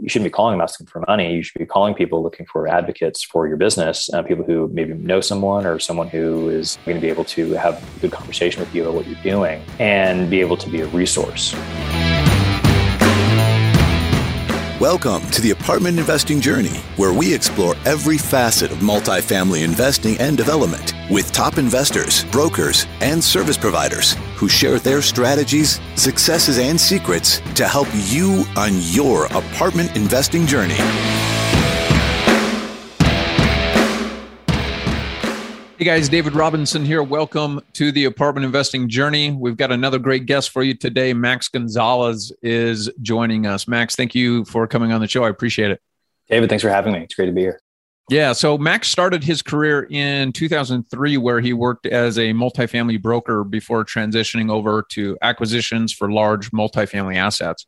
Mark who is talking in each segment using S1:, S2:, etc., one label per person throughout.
S1: you shouldn't be calling them asking for money. You should be calling people looking for advocates for your business, uh, people who maybe know someone or someone who is going to be able to have a good conversation with you about what you're doing and be able to be a resource.
S2: Welcome to the Apartment Investing Journey, where we explore every facet of multifamily investing and development with top investors, brokers, and service providers who share their strategies, successes, and secrets to help you on your apartment investing journey.
S3: Hey guys, David Robinson here. Welcome to the apartment investing journey. We've got another great guest for you today. Max Gonzales is joining us. Max, thank you for coming on the show. I appreciate it.
S1: David, thanks for having me. It's great to be here.
S3: Yeah, so Max started his career in 2003 where he worked as a multifamily broker before transitioning over to acquisitions for large multifamily assets.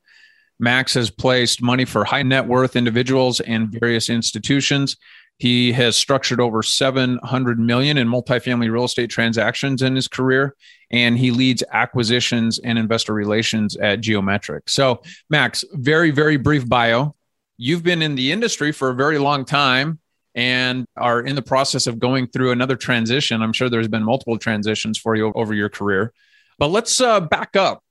S3: Max has placed money for high net worth individuals and various institutions. He has structured over 700 million in multifamily real estate transactions in his career, and he leads acquisitions and investor relations at Geometric. So, Max, very, very brief bio. You've been in the industry for a very long time and are in the process of going through another transition. I'm sure there's been multiple transitions for you over your career. But let's uh, back up.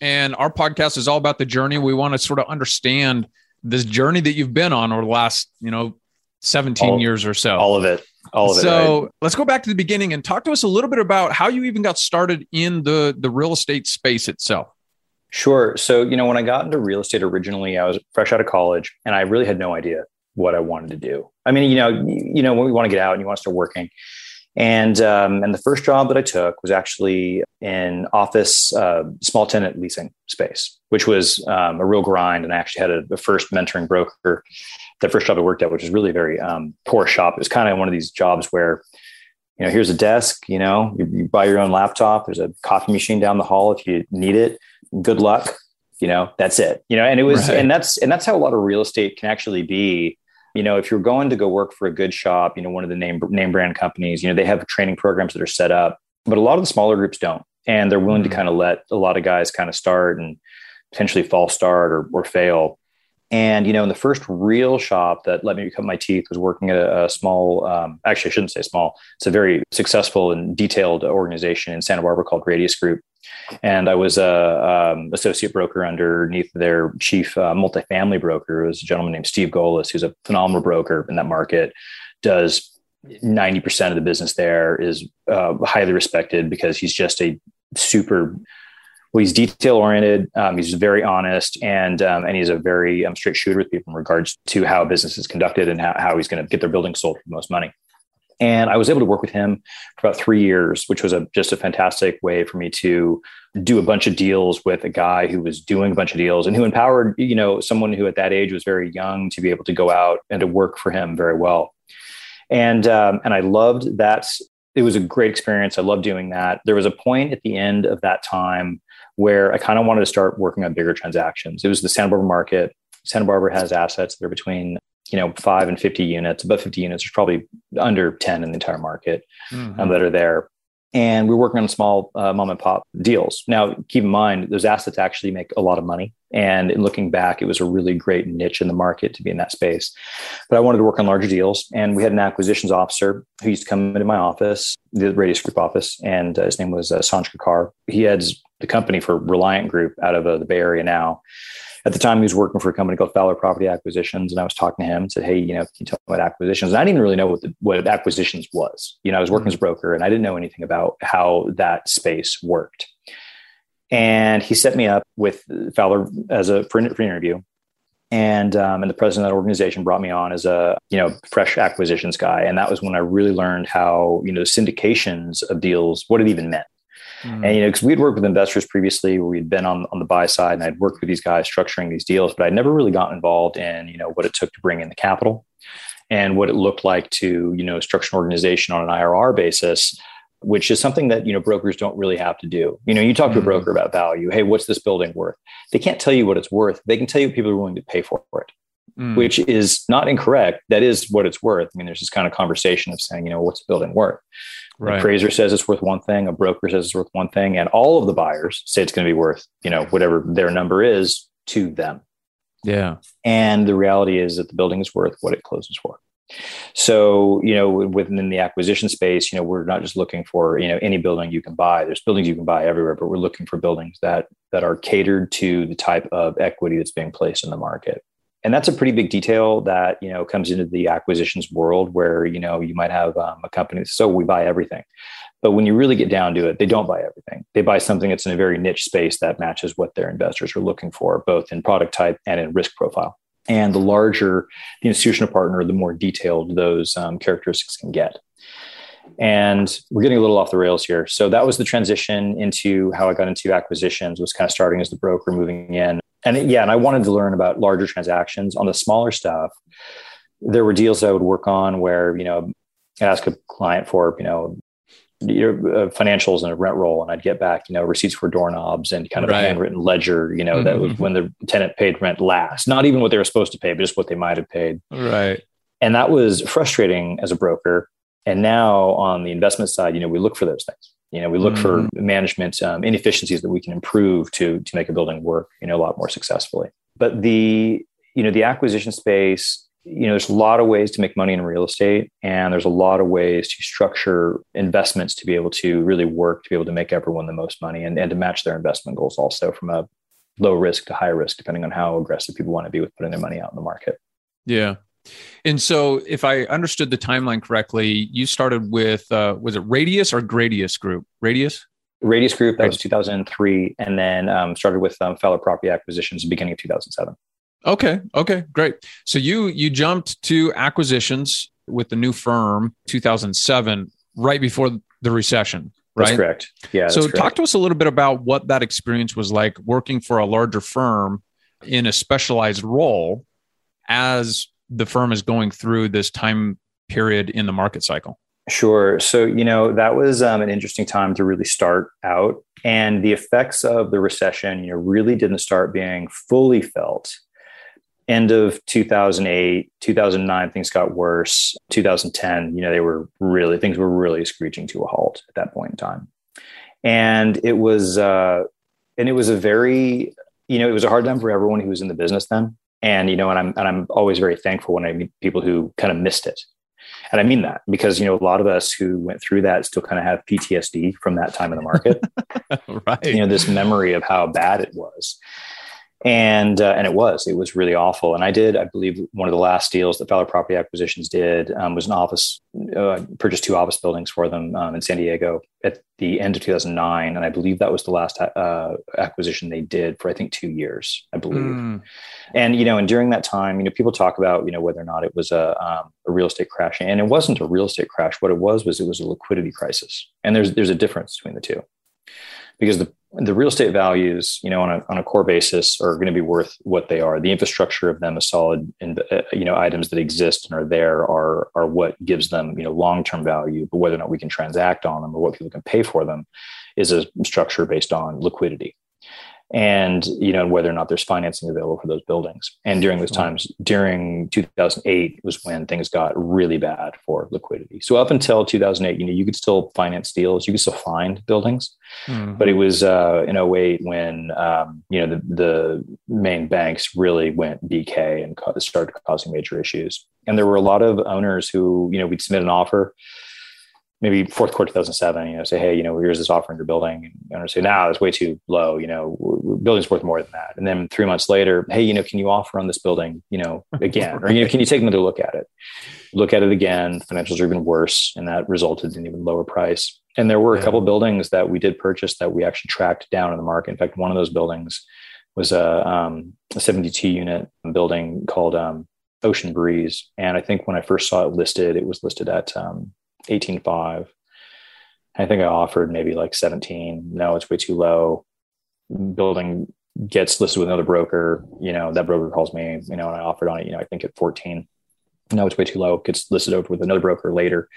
S3: And our podcast is all about the journey. We want to sort of understand this journey that you've been on over the last, you know, 17
S1: all,
S3: years or so.
S1: All of it. All of
S3: so,
S1: it.
S3: So right? let's go back to the beginning and talk to us a little bit about how you even got started in the, the real estate space itself.
S1: Sure. So, you know, when I got into real estate originally, I was fresh out of college and I really had no idea what I wanted to do. I mean, you know, you know, when we want to get out and you want to start working. And um, and the first job that I took was actually in office uh, small tenant leasing space, which was um, a real grind. And I actually had a, a first mentoring broker the first job I worked at, which was really a very um, poor shop. It was kind of one of these jobs where, you know, here's a desk, you know, you, you, buy your own laptop. There's a coffee machine down the hall if you need it. Good luck, you know, that's it. You know, and it was, right. and that's, and that's how a lot of real estate can actually be. You know, if you're going to go work for a good shop, you know, one of the name name brand companies, you know, they have training programs that are set up, but a lot of the smaller groups don't, and they're willing mm-hmm. to kind of let a lot of guys kind of start and potentially false start or, or fail and you know, in the first real shop that let me cut my teeth was working at a, a small. Um, actually, I shouldn't say small. It's a very successful and detailed organization in Santa Barbara called Radius Group, and I was a um, associate broker underneath their chief uh, multifamily broker. Was a gentleman named Steve Golis, who's a phenomenal broker in that market. Does 90% of the business there is uh, highly respected because he's just a super well, he's detail oriented. Um, he's very honest, and um, and he's a very um, straight shooter with people in regards to how business is conducted and how, how he's going to get their building sold for the most money. And I was able to work with him for about three years, which was a, just a fantastic way for me to do a bunch of deals with a guy who was doing a bunch of deals and who empowered, you know, someone who at that age was very young to be able to go out and to work for him very well. And um, and I loved that. It was a great experience. I loved doing that. There was a point at the end of that time where I kind of wanted to start working on bigger transactions. It was the Santa Barbara market. Santa Barbara has assets that are between you know five and 50 units above 50 units there's probably under 10 in the entire market um, mm-hmm. um, that are there. And we're working on small uh, mom and pop deals. Now keep in mind those assets actually make a lot of money. And in looking back it was a really great niche in the market to be in that space. But i wanted to work on larger deals. And we had an acquisitions officer who used to come into my office the radius group office. And uh, his name was uh, sanj kakar he heads the company for Reliant Group out of uh, the Bay Area now. At the time, he was working for a company called Fowler Property Acquisitions, and I was talking to him and said, "Hey, you know, can you tell me about acquisitions?" And I didn't even really know what the, what acquisitions was. You know, I was working mm-hmm. as a broker, and I didn't know anything about how that space worked. And he set me up with Fowler as a for an interview, and um, and the president of that organization brought me on as a you know fresh acquisitions guy, and that was when I really learned how you know syndications of deals what it even meant. Mm. And you know, because we'd worked with investors previously, where we'd been on on the buy side, and I'd worked with these guys structuring these deals, but I'd never really gotten involved in you know what it took to bring in the capital and what it looked like to you know structure an organization on an IRR basis which is something that you know brokers don't really have to do. You know, you talk to a mm. broker about value. Hey, what's this building worth? They can't tell you what it's worth. They can tell you what people are willing to pay for it, mm. which is not incorrect. That is what it's worth. I mean, there's this kind of conversation of saying, you know, what's a building worth? Right. appraiser says it's worth one thing, a broker says it's worth one thing, and all of the buyers say it's going to be worth, you know, whatever their number is to them.
S3: Yeah.
S1: And the reality is that the building is worth what it closes for. So, you know, within the acquisition space, you know, we're not just looking for, you know, any building you can buy. There's buildings you can buy everywhere, but we're looking for buildings that that are catered to the type of equity that's being placed in the market. And that's a pretty big detail that, you know, comes into the acquisitions world where, you know, you might have um, a company, so we buy everything. But when you really get down to it, they don't buy everything. They buy something that's in a very niche space that matches what their investors are looking for, both in product type and in risk profile. And the larger the institutional partner, the more detailed those um, characteristics can get. And we're getting a little off the rails here. So that was the transition into how I got into acquisitions, was kind of starting as the broker, moving in. And yeah, and I wanted to learn about larger transactions. On the smaller stuff, there were deals I would work on where, you know, I ask a client for, you know, your uh, financials and a rent roll and I'd get back, you know, receipts for doorknobs and kind of right. a handwritten ledger, you know, mm-hmm. that was when the tenant paid rent last, not even what they were supposed to pay, but just what they might have paid.
S3: Right.
S1: And that was frustrating as a broker. And now on the investment side, you know, we look for those things. You know, we look mm-hmm. for management um, inefficiencies that we can improve to to make a building work, you know, a lot more successfully. But the you know the acquisition space you know there's a lot of ways to make money in real estate and there's a lot of ways to structure investments to be able to really work to be able to make everyone the most money and, and to match their investment goals also from a low risk to high risk depending on how aggressive people want to be with putting their money out in the market
S3: yeah and so if i understood the timeline correctly you started with uh, was it radius or gradius group radius
S1: radius group that was 2003 and then um, started with um, Fowler property acquisitions beginning of 2007
S3: Okay. Okay. Great. So you you jumped to acquisitions with the new firm 2007 right before the recession. Right?
S1: That's correct. Yeah.
S3: So
S1: correct.
S3: talk to us a little bit about what that experience was like working for a larger firm in a specialized role as the firm is going through this time period in the market cycle.
S1: Sure. So, you know, that was um, an interesting time to really start out. And the effects of the recession, you know, really didn't start being fully felt end of 2008 2009 things got worse 2010 you know they were really things were really screeching to a halt at that point in time and it was uh and it was a very you know it was a hard time for everyone who was in the business then and you know and i'm and i'm always very thankful when i meet people who kind of missed it. And i mean that because you know a lot of us who went through that still kind of have ptsd from that time in the market. Right. You know this memory of how bad it was and uh, and it was it was really awful. And i did i believe one of the last deals that Fowler property acquisitions did um, was an office uh, purchased two office buildings for them um, in san diego at the end of 2009 and i believe that was the last uh, acquisition they did for i think two years i believe. Mm. and you know and during that time you know people talk about you know whether or not it was a, um, a real estate crash. And it wasn't a real estate crash. What it was was it was a liquidity crisis. And there's there's a difference between the two because the the real estate values, you know, on a, on a core basis are going to be worth what they are. The infrastructure of them, a solid, and, uh, you know, items that exist and are there are, are what gives them, you know, long-term value, but whether or not we can transact on them or what people can pay for them is a structure based on liquidity and you know whether or not there's financing available for those buildings. And during those times during 2008 was when things got really bad for liquidity. So up until 2008 you know you could still finance deals you could still find buildings mm-hmm. but it was uh, in 08 when um, you know the, the main banks really went bk and started causing major issues. And there were a lot of owners who you know we'd submit an offer maybe fourth quarter 2007, you know, say, hey, you know, here's this offer in your building. And I say, nah, it's way too low. You know, building's worth more than that. And then three months later, hey, you know, can you offer on this building, you know, again, or you know, can you take another look at it? Look at it again. Financials are even worse, and that resulted in even lower price. And there were a couple buildings that we did purchase that we actually tracked down in the market. In fact, one of those buildings was a, um, a 72 unit building called um, Ocean Breeze. And I think when I first saw it listed, it was listed at um, 18.5. I think I offered maybe like 17. No, it's way too low. Building gets listed with another broker. You know, that broker calls me, you know, and I offered on it, you know, I think at 14. No, it's way too low. Gets listed over with another broker later.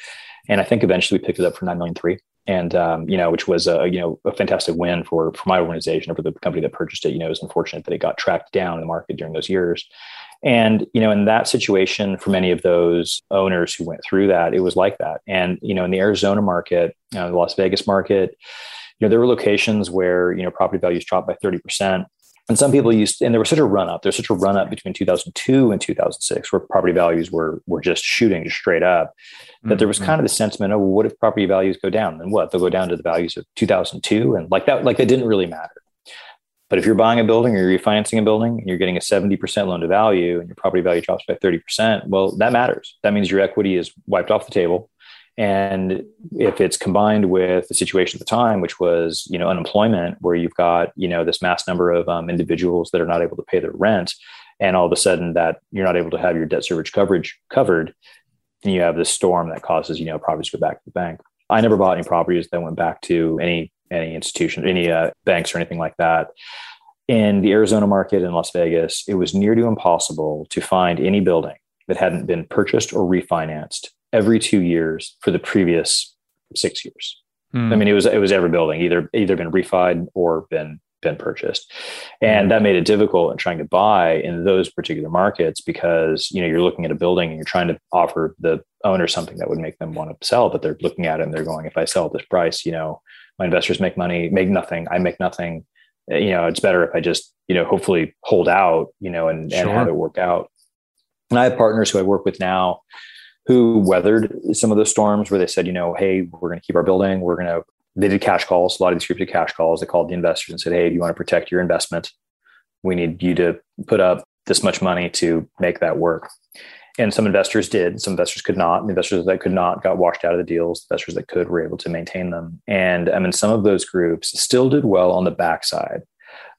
S1: And I think eventually we picked it up for 9 million three. And um, you know, which was a you know a fantastic win for for my organization or for the company that purchased it. You know, it was unfortunate that it got tracked down in the market during those years. And, you know, in that situation, for many of those owners who went through that, it was like that. And, you know, in the Arizona market, you know, the Las Vegas market, you know, there were locations where, you know, property values dropped by 30%. And some people used, and there was such a run up. There's such a run up between 2002 and 2006, where property values were were just shooting just straight up. That mm-hmm. there was mm-hmm. kind of the sentiment, oh, well, what if property values go down? Then what they'll go down to the values of 2002, and like that, like that didn't really matter. But if you're buying a building or you're refinancing a building and you're getting a 70% loan to value and your property value drops by 30%, well, that matters. That means your equity is wiped off the table. And if it's combined with the situation at the time, which was, you know, unemployment, where you've got, you know, this mass number of um, individuals that are not able to pay their rent, and all of a sudden that you're not able to have your debt service coverage covered, and you have this storm that causes, you know, properties to go back to the bank. I never bought any properties that went back to any any institution, any uh, banks or anything like that. In the Arizona market in Las Vegas, it was near to impossible to find any building that hadn't been purchased or refinanced every two years for the previous six years. Mm. I mean, it was it was every building either either been refied or been been purchased, and mm. that made it difficult in trying to buy in those particular markets because you know you're looking at a building and you're trying to offer the owner something that would make them want to sell, but they're looking at it and they're going, if I sell at this price, you know, my investors make money, make nothing, I make nothing. Uh, you know, it's better if I just you know hopefully hold out, you know, and, sure. and have it work out. And I have partners who I work with now who weathered some of the storms where they said, you know, hey, we're going to keep our building. We're going to, they did cash calls. A lot of these groups did cash calls. They called the investors and said, hey, do you want to protect your investment? We need you to put up this much money to make that work. And some investors did. Some investors could not. The investors that could not got washed out of the deals. Investors that could were able to maintain them. And I mean, some of those groups still did well on the backside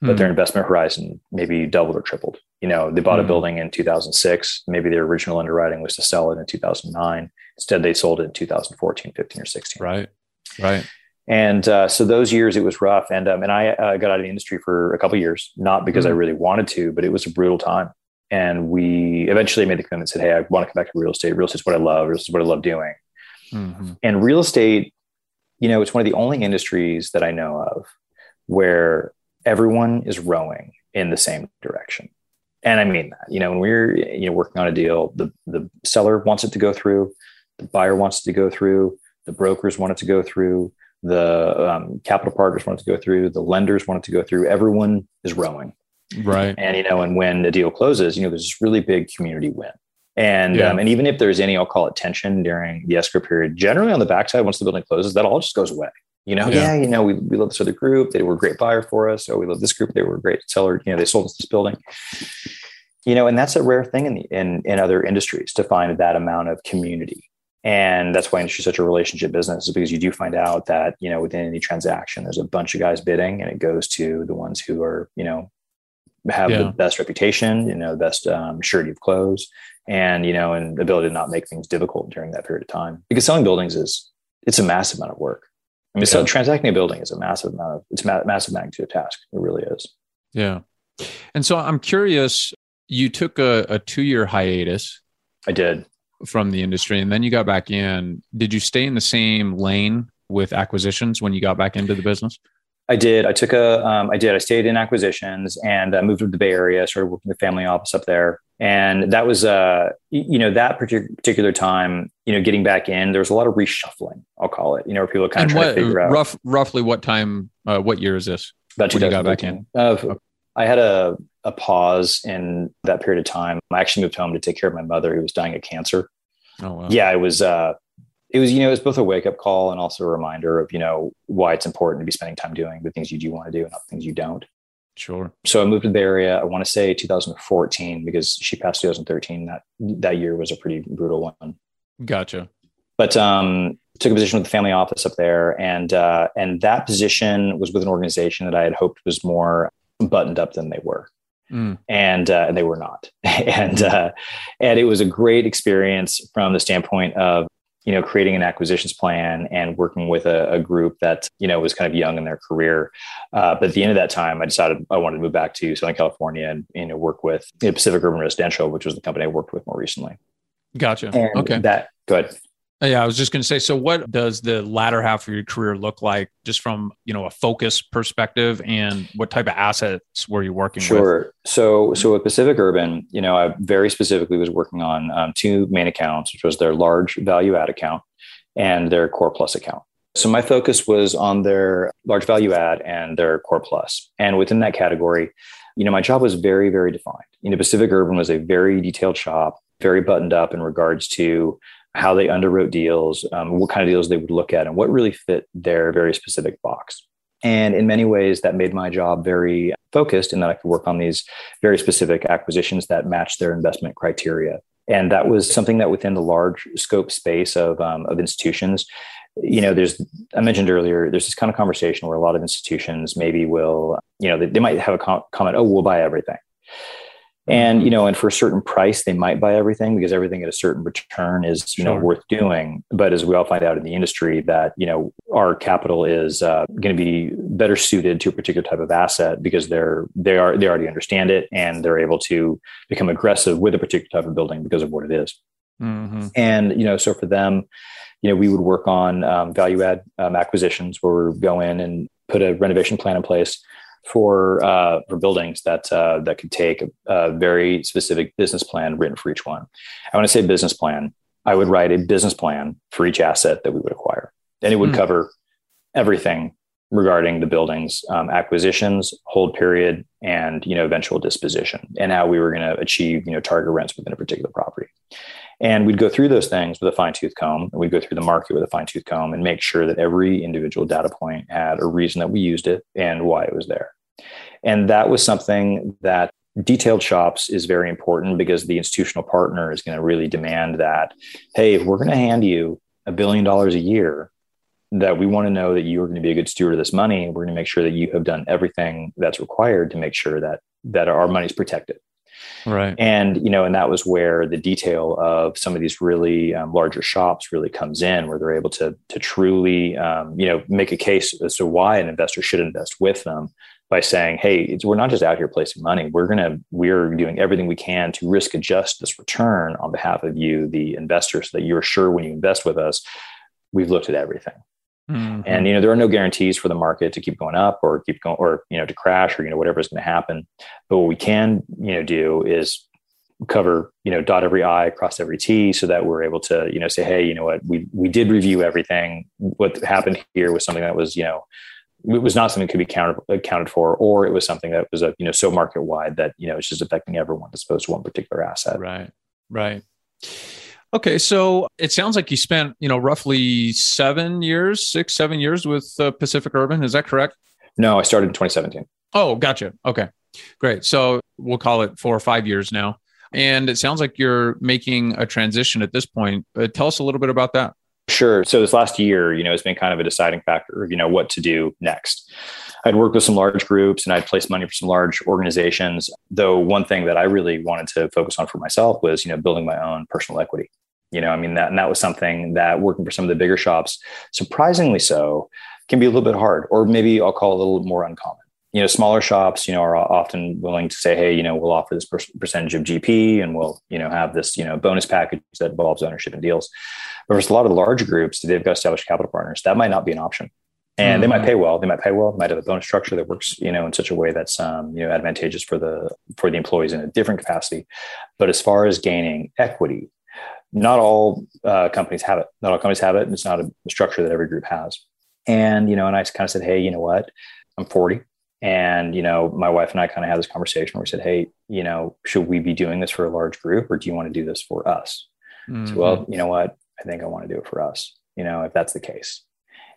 S1: but their hmm. investment horizon maybe doubled or tripled. You know, they bought mm. a hmm. building in 2006. Maybe their original underwriting was to sell it in 2009. Instead, they sold it in 2014, 15, or 16.
S3: Right. Right.
S1: And uh, so those years it was rough. And um, and I uh, got out of the industry for a couple years, not because mm. I hmm. really wanted to, but it was a brutal time. And we eventually made the commitment, said, "Hey, I want to come back to real estate. Real estate is what I love. This is what I love doing." Mm-hmm. And real estate, you know, it's one of the only industries that I know of where everyone is rowing in the same direction. And I mean that, you know, when we're you know working on a deal, the the seller wants it to go through, the buyer wants it to go through, the brokers want it to go through, the um, capital partners want it to go through, the lenders want it to go through. Everyone is rowing,
S3: right?
S1: And you know, and when the deal closes, you know, there's this really big community win. And yeah. um, and even if there's any, I'll call it tension during the escrow period. Generally, on the backside, once the building closes, that all just goes away. You know, yeah, yeah you know, we, we love this other group. They were a great buyer for us. Oh, we love this group. They were a great seller. You know, they sold us this building. You know, and that's a rare thing in the in in other industries to find that amount of community. And that's why industry is such a relationship business, is because you do find out that, you know, within any transaction, there's a bunch of guys bidding and it goes to the ones who are, you know, have yeah. the best reputation, you know, the best um, surety of close and, you know, and the ability to not make things difficult during that period of time. Because selling buildings is, it's a massive amount of work. I mean, yeah. so transacting a building is a massive amount of it's a massive magnitude of task. It really is.
S3: Yeah. And so I'm curious, you took a, a two year hiatus.
S1: I did.
S3: From the industry. And then you got back in. Did you stay in the same lane with acquisitions when you got back into the business?
S1: I did. I took a. Um, I did. I stayed in acquisitions and uh, moved to the Bay Area. Started working the family office up there, and that was uh you know that particular time you know getting back in there was a lot of reshuffling i'll call it you know where people kind of trying to figure out
S3: rough roughly what time uh, what year is this
S1: about when you got back in uh, okay. i had a a pause in that period of time i actually moved home to take care of my mother who was dying of cancer oh wow. yeah it was uh it was you know it was both a wake up call and also a reminder of you know why it's important to be spending time doing the things you do want to do and not the things you don't
S3: Sure.
S1: So I moved to the Area. I want to say 2014 because she passed 2013. That that year was a pretty brutal one.
S3: Gotcha.
S1: But um, took a position with the family office up there, and uh, and that position was with an organization that I had hoped was more buttoned up than they were. Mm. and uh, and they were not. and uh, and it was a great experience from the standpoint of you know, creating an acquisitions plan and working with a, a group that, you know, was kind of young in their career. Uh, but at the end of that time, I decided I wanted to move back to Southern California and, you know, work with you know, Pacific Urban Residential, which was the company I worked with more recently.
S3: Gotcha.
S1: And
S3: okay.
S1: That, good.
S3: Yeah, I was just going to say. So, what does the latter half of your career look like, just from you know a focus perspective, and what type of assets were you working
S1: sure. with? Sure. So, so at Pacific Urban, you know, I very specifically was working on um, two main accounts, which was their large value add account and their core plus account. So, my focus was on their large value add and their core plus, and within that category, you know, my job was very, very defined. You know, Pacific Urban was a very detailed shop, very buttoned up in regards to how they underwrote deals, um, what kind of deals they would look at, and what really fit their very specific box. And in many ways, that made my job very focused in that I could work on these very specific acquisitions that matched their investment criteria. And that was something that within the large scope space of, um, of institutions, you know, there's, I mentioned earlier, there's this kind of conversation where a lot of institutions maybe will, you know, they, they might have a com- comment, oh, we'll buy everything. And, you know, and for a certain price, they might buy everything because everything at a certain return is, you sure. know, worth doing. But as we all find out in the industry that, you know, our capital is uh, going to be better suited to a particular type of asset because they're, they are, they already understand it and they're able to become aggressive with a particular type of building because of what it is. Mm-hmm. And, you know, so for them, you know, we would work on um, value add um, acquisitions where we go in and put a renovation plan in place for uh, for buildings that uh, that could take a, a, very specific business plan written for each one. I want to say business plan. I would write a business plan for each asset that we would acquire, and it would mm. cover everything regarding the building's um, acquisitions, hold period, and you know eventual disposition, and how we were going to achieve you know target rents within a particular property. And we'd go through those things with a fine tooth comb, and we'd go through the market with a fine tooth comb, and make sure that every individual data point had a reason that we used it and why it was there. And that was something that detailed shops is very important because the institutional partner is going to really demand that, hey, if we're going to hand you a billion dollars a year, that we want to know that you are going to be a good steward of this money. We're going to make sure that you have done everything that's required to make sure that that our money is protected.
S3: Right.
S1: And, you know, and that was where the detail of some of these really um, larger shops really comes in, where they're able to, to truly, um, you know, make a case as to why an investor should invest with them by saying, "Hey, we're not just out here placing money. We're gonna we're doing everything we can to risk adjust this return on behalf of you, the investor, so that you're sure when you invest with us, we've looked at everything." Mm-hmm. And you know there are no guarantees for the market to keep going up or keep going or you know to crash or you know whatever is going to happen. But what we can you know do is cover you know dot every i cross every t so that we're able to you know say hey you know what we we did review everything what happened here was something that was you know it was not something that could be counted accounted for, or it was something that was a you know so market wide that you know it's just affecting everyone as opposed to one particular asset.
S3: Right. Right. Okay, so it sounds like you spent you know roughly seven years, six, seven years with uh, Pacific Urban. Is that correct?
S1: No, I started in 2017.
S3: Oh, gotcha. Okay, great. So we'll call it four or five years now. And it sounds like you're making a transition at this point. Uh, tell us a little bit about that.
S1: Sure. So this last year, you know, has been kind of a deciding factor of, you know, what to do next. I'd worked with some large groups and I'd placed money for some large organizations. Though one thing that I really wanted to focus on for myself was, you know, building my own personal equity. You know, I mean that and that was something that working for some of the bigger shops, surprisingly so, can be a little bit hard, or maybe I'll call it a little more uncommon. You know smaller shops you know are often willing to say hey you know we'll offer this percentage of gp and we'll you know have this you know bonus package that involves ownership and deals. But for a lot of the larger groups they've got established capital partners that might not be an option. And they might mm-hmm. pay well they might pay well might have a bonus structure that works you know in such a way that's um, you know advantageous for the for the employees in a different capacity. But as far as gaining equity not all uh, companies have it not all companies have it and it's not a structure that every group has and you know and i kind of said hey you know what i'm 40 and, you know, my wife and I kind of had this conversation where we said, Hey, you know, should we be doing this for a large group or do you want to do this for us? Mm-hmm. So, well, you know what? I think I want to do it for us, you know, if that's the case.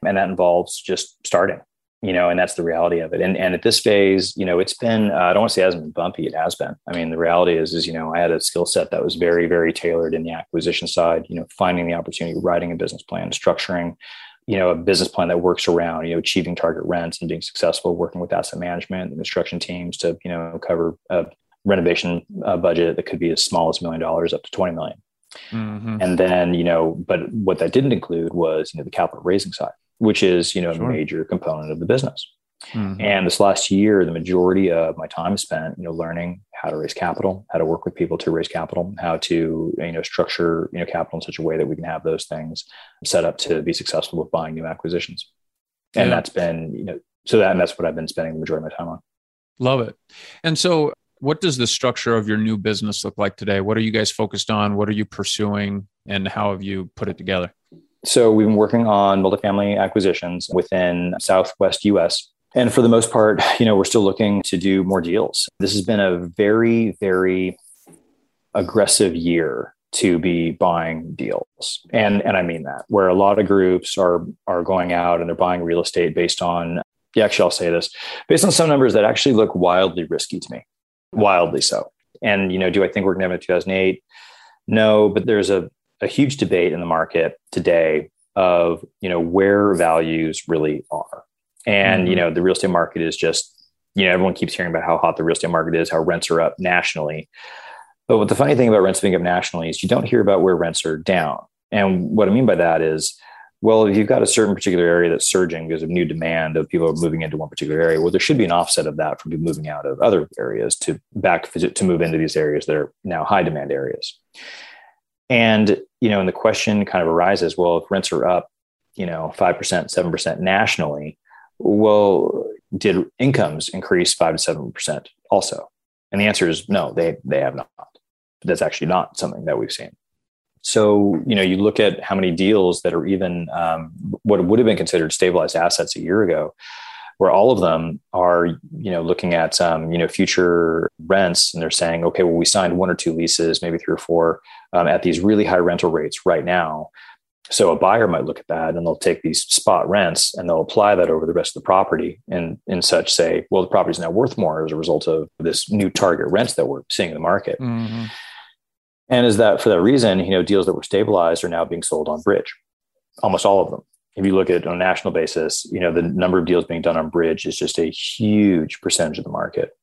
S1: And that involves just starting, you know, and that's the reality of it. And, and at this phase, you know, it's been, uh, I don't want to say it hasn't been bumpy. It has been. I mean, the reality is, is, you know, I had a skill set that was very, very tailored in the acquisition side, you know, finding the opportunity, writing a business plan, structuring, you know a business plan that works around you know achieving target rents and being successful working with asset management and construction teams to you know cover a renovation uh, budget that could be as small as a million dollars up to 20 million. Mm-hmm. and then you know but what that didn't include was you know the capital raising side which is you know sure. a major component of the business Mm-hmm. And this last year, the majority of my time spent, you know, learning how to raise capital, how to work with people to raise capital, how to, you know, structure, you know, capital in such a way that we can have those things set up to be successful with buying new acquisitions. And yeah. that's been, you know, so that and that's what I've been spending the majority of my time on.
S3: Love it. And so what does the structure of your new business look like today? What are you guys focused on? What are you pursuing? And how have you put it together?
S1: So we've been working on multifamily acquisitions within Southwest US And for the most part, you know, we're still looking to do more deals. This has been a very, very aggressive year to be buying deals. And and I mean that, where a lot of groups are are going out and they're buying real estate based on yeah, actually I'll say this, based on some numbers that actually look wildly risky to me. Wildly so. And you know, do I think we're to have a 2008? No, but there's a, a huge debate in the market today of you know where values really are. And mm-hmm. you know, the real estate market is just, you know, everyone keeps hearing about how hot the real estate market is, how rents are up nationally. But what the funny thing about rents being up nationally is you don't hear about where rents are down. And what I mean by that is, well, if you've got a certain particular area that's surging because of new demand of people moving into one particular area, well, there should be an offset of that from people moving out of other areas to back to move into these areas that are now high demand areas. And you know, and the question kind of arises: well, if rents are up, you know, five percent, seven percent nationally, well, did incomes increase five to seven percent also? And the answer is no, they they have not that's actually not something that we've seen. So, you know, you look at how many deals that are even um, what would have been considered stabilized assets a year ago, where all of them are, you know, looking at, um, you know, future rents and they're saying, okay, well, we signed one or two leases, maybe three or four um, at these really high rental rates right now. So a buyer might look at that and they'll take these spot rents and they'll apply that over the rest of the property and in such say, well, the property is now worth more as a result of this new target rents that we're seeing in the market. Mm-hmm. And is that for that reason, you know, deals that were stabilized are now being sold on bridge, almost all of them. If you look at it on a national basis, you know, the number of deals being done on bridge is just a huge percentage of the market.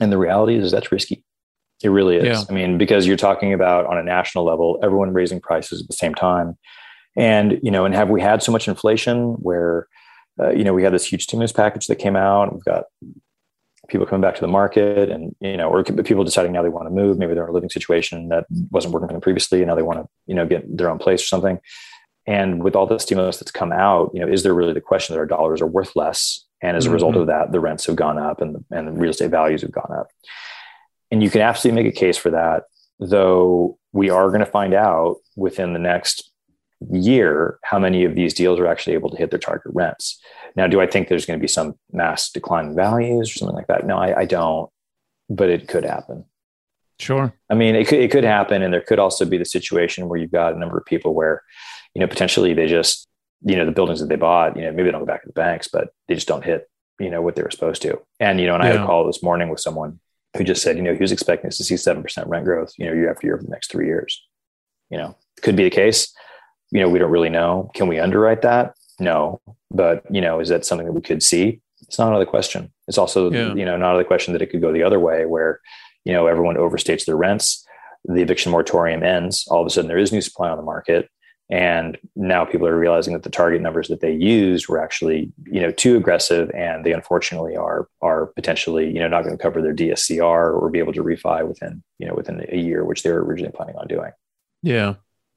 S1: And the reality is that's risky. It really is. Yeah. I mean, because you're talking about on a national level, everyone raising prices at the same time. And, you know, and have we had so much inflation where, uh, you know, we had this huge stimulus package that came out. We've got people coming back to the market and you know or people deciding now they want to move maybe they're in a living situation that wasn't working for them previously and now they want to you know get their own place or something and with all the stimulus that's come out you know is there really the question that our dollars are worth less and as a mm-hmm. result of that the rents have gone up and the, and the real estate values have gone up and you can absolutely make a case for that though we are going to find out within the next year how many of these deals are actually able to hit their target rents now, do I think there's going to be some mass decline in values or something like that? No, I, I don't, but it could happen.
S3: Sure.
S1: I mean, it could, it could happen. And there could also be the situation where you've got a number of people where, you know, potentially they just, you know, the buildings that they bought, you know, maybe they don't go back to the banks, but they just don't hit, you know, what they were supposed to. And, you know, and yeah. I had a call this morning with someone who just said, you know, he was expecting us to see 7% rent growth, you know, year after year for the next three years. You know, could be the case. You know, we don't really know. Can we underwrite that? No, but you know, is that something that we could see? It's not out of the question. It's also yeah. you know not out of the question that it could go the other way, where you know everyone overstates their rents, the eviction moratorium ends, all of a sudden there is new supply on the market, and now people are realizing that the target numbers that they used were actually you know too aggressive, and they unfortunately are are potentially you know not going to cover their DSCR or be able to refi within you know within a year, which they were originally planning on doing.
S3: Yeah,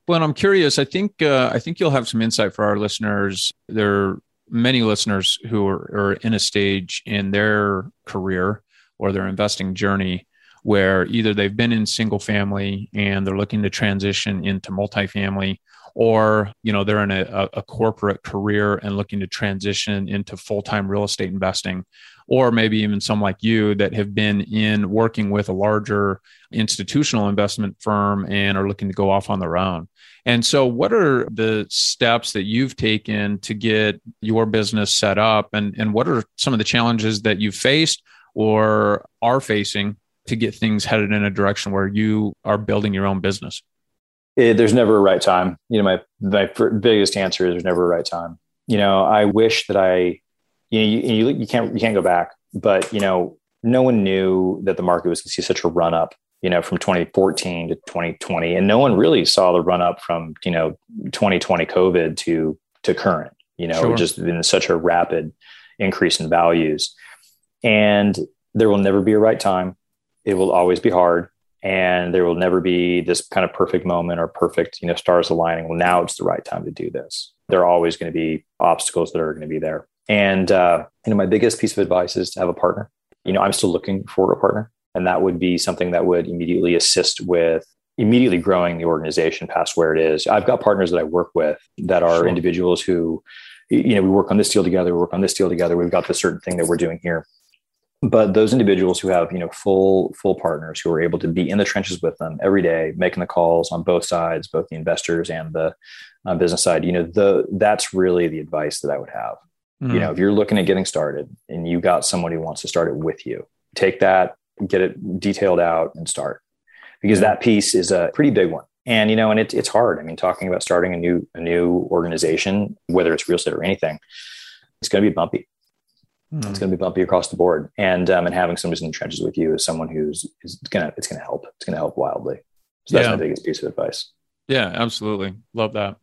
S3: well, I'm curious. I think uh, I think you'll have some insight for our listeners. There are many listeners who are, are in a stage in their career or their investing journey where either they've been in single family and they're looking to transition into multifamily or you know they're in a, a corporate career and looking to transition into full-time real estate investing or maybe even some like you that have been in working with a larger institutional investment firm and are looking to go off on their own. And so what are the steps that you've taken to get your business set up? And, and what are some of the challenges that you've faced or are facing to get things headed in a direction where you are building your own business
S1: it, there's never a right time. You know, my my biggest answer is there's never a right time. You know, I wish that I, you know, you, you, you can't you can't go back, but you know, no one knew that the market was going to see such a run up. You know, from 2014 to 2020, and no one really saw the run up from you know 2020 COVID to to current. You know, sure. just been such a rapid increase in values, and there will never be a right time. It will always be hard and there will never be this kind of perfect moment or perfect you know stars aligning well now it's the right time to do this there are always going to be obstacles that are going to be there and uh, you know my biggest piece of advice is to have a partner you know i'm still looking for a partner and that would be something that would immediately assist with immediately growing the organization past where it is i've got partners that i work with that are sure. individuals who you know, we work on this deal together, we work on this deal together. We've got this certain thing that we're doing here. But those individuals who have, you know, full full partners who are able to be in the trenches with them every day, making the calls on both sides, both the investors and the uh, business side, you know, the that's really the advice that I would have. Mm. You know, if you're looking at getting started and you got someone who wants to start it with you, take that, get it detailed out, and start. Because that piece is a pretty big one. And you know and it, it's hard. I mean talking about starting a new a new organization whether it's real estate or anything it's going to be bumpy mm. it's going to be bumpy across the board and um, and having somebody in the trenches with you is someone who's is gonna it's gonna help it's gonna help wildly so that's yeah. my biggest piece of advice
S3: yeah, absolutely. Love that.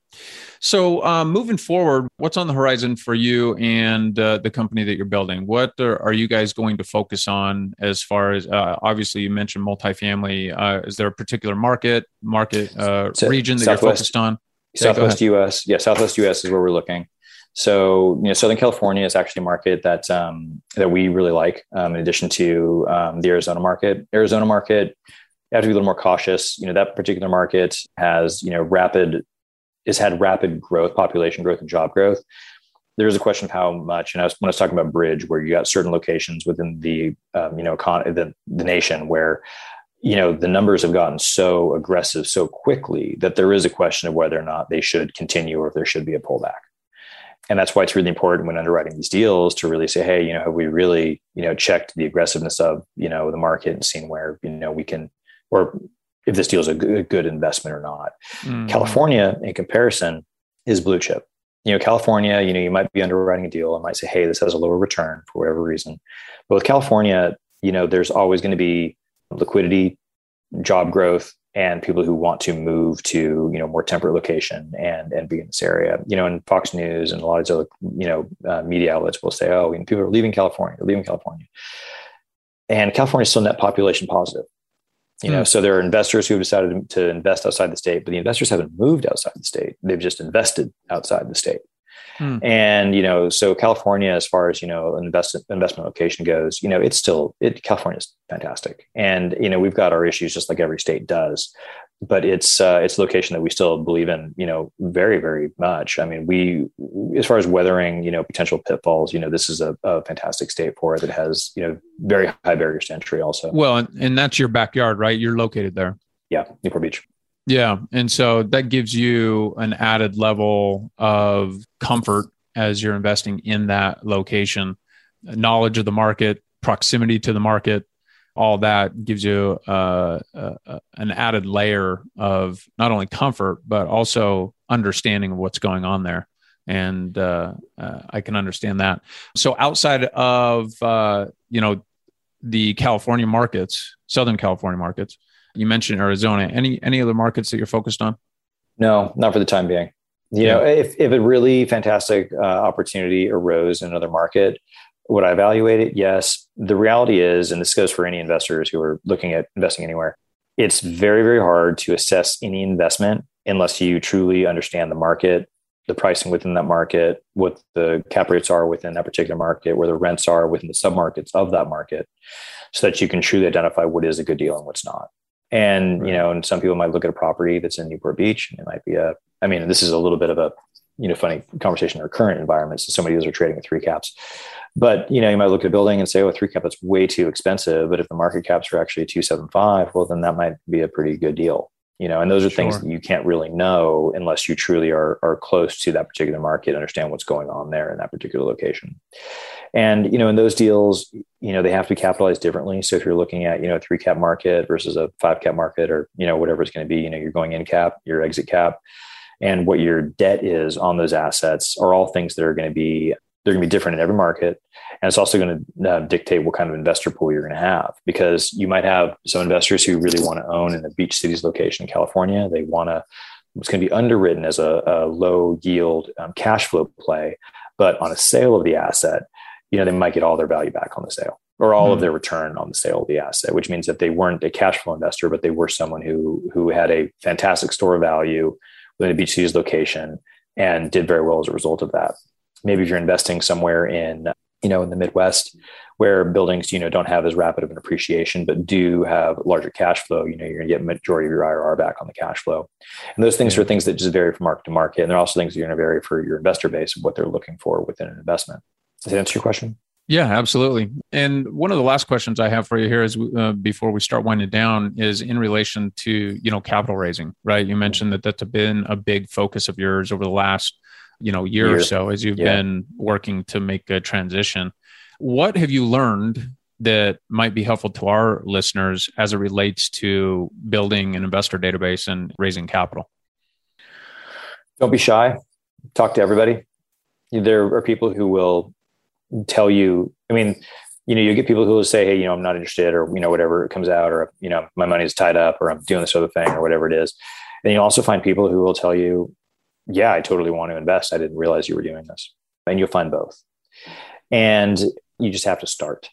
S3: So, um, moving forward, what's on the horizon for you and uh, the company that you're building? What are, are, you guys going to focus on as far as uh, obviously you mentioned multifamily? Uh, is there a particular market, market uh, so region that Southwest, you're focused on?
S1: Southwest US. Yeah, Southwest US is where we're looking. So, you know, Southern California is actually a market that um, that we really like. Um, in addition to um, the Arizona market, Arizona market you have to be a little more cautious. You know, that particular market has, you know, rapid, has had rapid growth, population growth and job growth. There's a question of how much, and I was, when I was talking about bridge, where you got certain locations within the, um, you know, econ- the, the nation where, you know, the numbers have gotten so aggressive so quickly that there is a question of whether or not they should continue or if there should be a pullback and that's why it's really important when underwriting these deals to really say hey you know have we really you know checked the aggressiveness of you know the market and seen where you know we can or if this deal is a good investment or not. Mm-hmm. California, in comparison, is blue chip. You know, California, you know, you might be underwriting a deal and might say, hey, this has a lower return for whatever reason. But with California, you know, there's always going to be liquidity, job growth, and people who want to move to you know more temperate location and and be in this area. You know, and Fox News and a lot of other you know uh, media outlets will say, oh, people are leaving California, they're leaving California, and California is still net population positive you know mm. so there are investors who have decided to invest outside the state but the investors haven't moved outside the state they've just invested outside the state mm. and you know so california as far as you know invest, investment location goes you know it's still it california is fantastic and you know we've got our issues just like every state does but it's uh, it's a location that we still believe in, you know, very very much. I mean, we as far as weathering, you know, potential pitfalls, you know, this is a, a fantastic state for it that has you know very high barriers to entry. Also,
S3: well, and that's your backyard, right? You're located there.
S1: Yeah, Newport Beach.
S3: Yeah, and so that gives you an added level of comfort as you're investing in that location, knowledge of the market, proximity to the market, all that gives you uh, uh, an added layer of not only comfort but also understanding of what's going on there. And uh, uh i can understand that. So outside of uh, you know the california markets southern california markets you mentioned arizona any any other markets that you're focused on
S1: no not for the time being you yeah. know if, if a really fantastic uh, opportunity arose in another market would I evaluate it? Yes. The reality is, and this goes for any investors who are looking at investing anywhere, it's very, very hard to assess any investment unless you truly understand the market, the pricing within that market, what the cap rates are within that particular market, where the rents are within the submarkets of that market, so that you can truly identify what is a good deal and what's not. And right. you know, and some people might look at a property that's in Newport Beach, and it might be a. I mean, this is a little bit of a you know funny conversation in our current environment. So, so many of those are trading at three caps. But you know, you might look at a building and say, "Oh, three cap that's way too expensive." But if the market caps are actually two seven five, well, then that might be a pretty good deal. You know, and those are sure. things that you can't really know unless you truly are are close to that particular market, understand what's going on there in that particular location. And you know, in those deals, you know, they have to be capitalized differently. So if you're looking at you know a three cap market versus a five cap market, or you know whatever it's going to be, you know, you're going in cap, your exit cap and what your debt is on those assets are all things that are going to be they're going to be different in every market and it's also going to uh, dictate what kind of investor pool you're going to have because you might have some investors who really want to own in the beach cities location in california they want to it's going to be underwritten as a, a low yield um, cash flow play but on a sale of the asset you know they might get all their value back on the sale or all mm. of hmm. their return on the sale of the asset which means that they weren't a cash flow investor but they were someone who who had a fantastic store of value within a beach cities location and did very well as a result of that. Maybe if you're investing somewhere in you know, in the Midwest, where buildings, you know, don't have as rapid of an appreciation, but do have larger cash flow, you know, you're going to get majority of your IRR back on the cash flow. And those things are things that just vary from market to market. And they're also things that are going to vary for your investor base of what they're looking for within an investment. Does that answer your question?
S3: Yeah, absolutely. And one of the last questions I have for you here is uh, before we start winding down is in relation to you know capital raising, right? You mentioned that that's been a big focus of yours over the last you know year, year. or so as you've yeah. been working to make a transition. What have you learned that might be helpful to our listeners as it relates to building an investor database and raising capital?
S1: Don't be shy. Talk to everybody. There are people who will tell you. I mean, you know, you get people who will say, "Hey, you know, I'm not interested," or you know, whatever it comes out, or you know, my money's tied up, or I'm doing this other thing, or whatever it is. And you also find people who will tell you, "Yeah, I totally want to invest. I didn't realize you were doing this," and you'll find both. And you just have to start.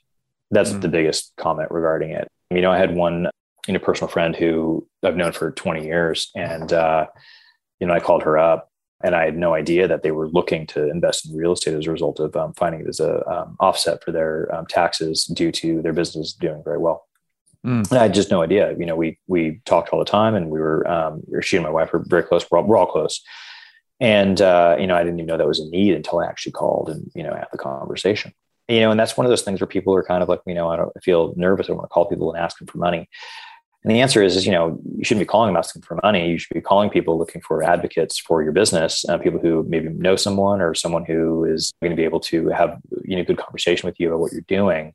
S1: That's mm-hmm. the biggest comment regarding it. You know, I had one, you know, personal friend who I've known for 20 years, and uh, you know, I called her up, and I had no idea that they were looking to invest in real estate as a result of um, finding it as a um, offset for their um, taxes due to their business doing very well. Mm. And I had just no idea. You know, we we talked all the time, and we were um, she and my wife were very close. We're all, we're all close, and uh, you know, I didn't even know that was a need until I actually called and you know had the conversation you know, and that's one of those things where people are kind of like, you know, I don't I feel nervous. I want to call people and ask them for money. And the answer is, is, you know, you shouldn't be calling them asking for money. You should be calling people looking for advocates for your business, uh, people who maybe know someone or someone who is going to be able to have, you know, good conversation with you about what you're doing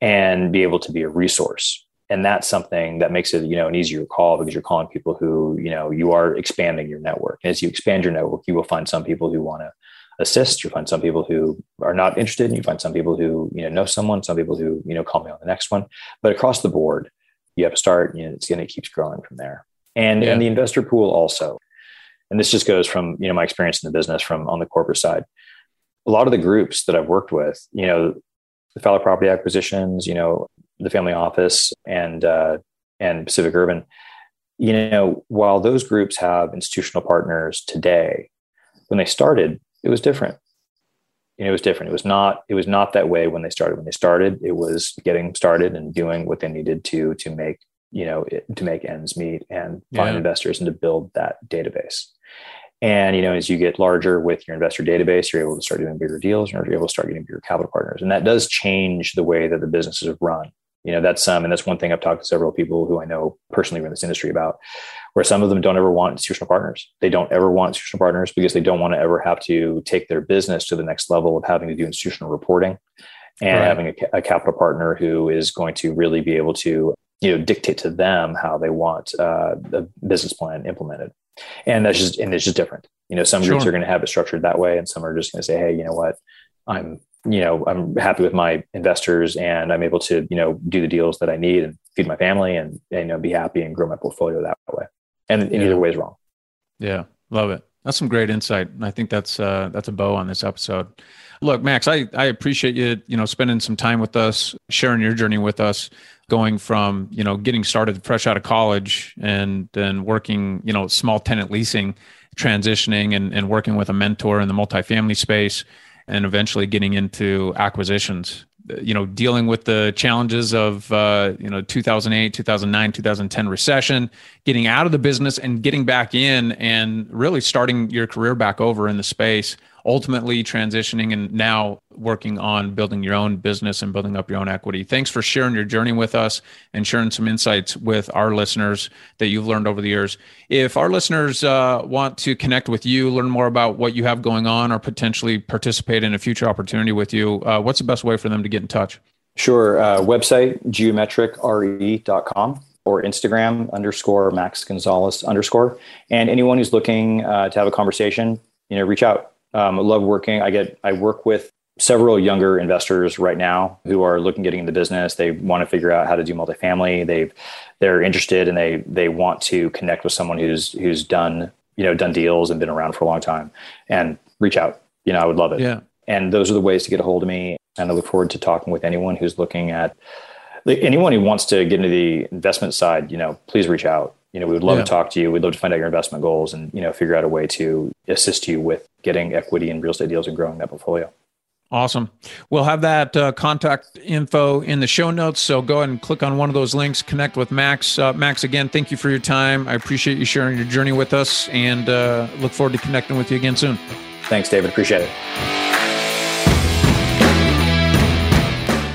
S1: and be able to be a resource. And that's something that makes it, you know, an easier call because you're calling people who, you know, you are expanding your network. And as you expand your network, you will find some people who want to assist. You find some people who are not interested, and you find some people who you know know someone, some people who you know call me on the next one. But across the board, you have to start. You know, it's going to keep growing from there. And yeah. and the investor pool also. And this just goes from you know my experience in the business from on the corporate side. A lot of the groups that I've worked with, you know, the Fowler Property Acquisitions, you know, the Family Office, and uh, and Pacific Urban. You know, while those groups have institutional partners today, when they started, it was different. You know, it was different. It was not. It was not that way when they started. When they started, it was getting started and doing what they needed to to make you know to make ends meet and find yeah. investors and to build that database. And you know, as you get larger with your investor database, you're able to start doing bigger deals, and you're able to start getting bigger capital partners, and that does change the way that the businesses are run you know that's um, and that's one thing i've talked to several people who i know personally in this industry about where some of them don't ever want institutional partners they don't ever want institutional partners because they don't want to ever have to take their business to the next level of having to do institutional reporting and right. having a, a, capital partner who is going to really be able to you know dictate to them how they want uh, the business plan implemented and that's just and it's just different you know some sure. groups are going to have it structured that way and some are just going to say hey you know what i'm you know i'm happy with my investors and i'm able to you know do the deals that i need and feed my family and, and you know be happy and grow my portfolio that way. And yeah. either way is wrong.
S3: Yeah. Love it. That's some great insight. And i think that's uh that's a bow on this episode. Look max i i appreciate you you know spending some time with us sharing your journey with us going from you know getting started fresh out of college and then working you know small tenant leasing transitioning and, and working with a mentor in the multifamily space and eventually getting into acquisitions. You know dealing with the challenges of uh, you know 2008 2009 2010 recession getting out of the business and getting back in and really starting your career back over in the space ultimately transitioning and now working on building your own business and building up your own equity. Thanks for sharing your journey with us and sharing some insights with our listeners that you've learned over the years. If our listeners uh, want to connect with you, learn more about what you have going on, or potentially participate in a future opportunity with you, uh, what's the best way for them to get in touch?
S1: Sure. Uh, website, geometricre.com or Instagram underscore Max Gonzales underscore. And anyone who's looking uh, to have a conversation, you know, reach out. Um, I love working. I get I work with several younger investors right now who are looking getting into business. They want to figure out how to do multifamily. They've they're interested and they they want to connect with someone who's who's done you know done deals and been around for a long time and reach out. You know, I would love it.
S3: Yeah.
S1: And those are the ways to get a hold of me. And I look forward to talking with anyone who's looking at anyone who wants to get into the investment side. You know, please reach out you know, we would love yeah. to talk to you. We'd love to find out your investment goals and, you know, figure out a way to assist you with getting equity in real estate deals and growing that portfolio.
S3: Awesome. We'll have that uh, contact info in the show notes. So go ahead and click on one of those links, connect with Max. Uh, Max, again, thank you for your time. I appreciate you sharing your journey with us and uh, look forward to connecting with you again soon.
S1: Thanks, David. Appreciate it.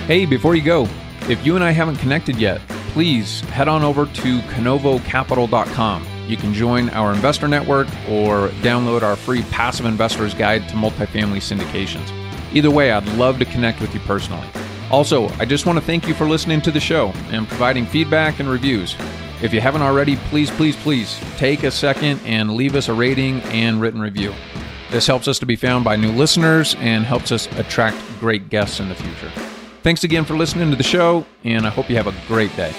S3: Hey, before you go, if you and I haven't connected yet, please head on over to canovocapital.com. You can join our investor network or download our free passive investor's guide to multifamily syndications. Either way, I'd love to connect with you personally. Also, I just want to thank you for listening to the show and providing feedback and reviews. If you haven't already, please, please, please take a second and leave us a rating and written review. This helps us to be found by new listeners and helps us attract great guests in the future. Thanks again for listening to the show, and I hope you have a great day.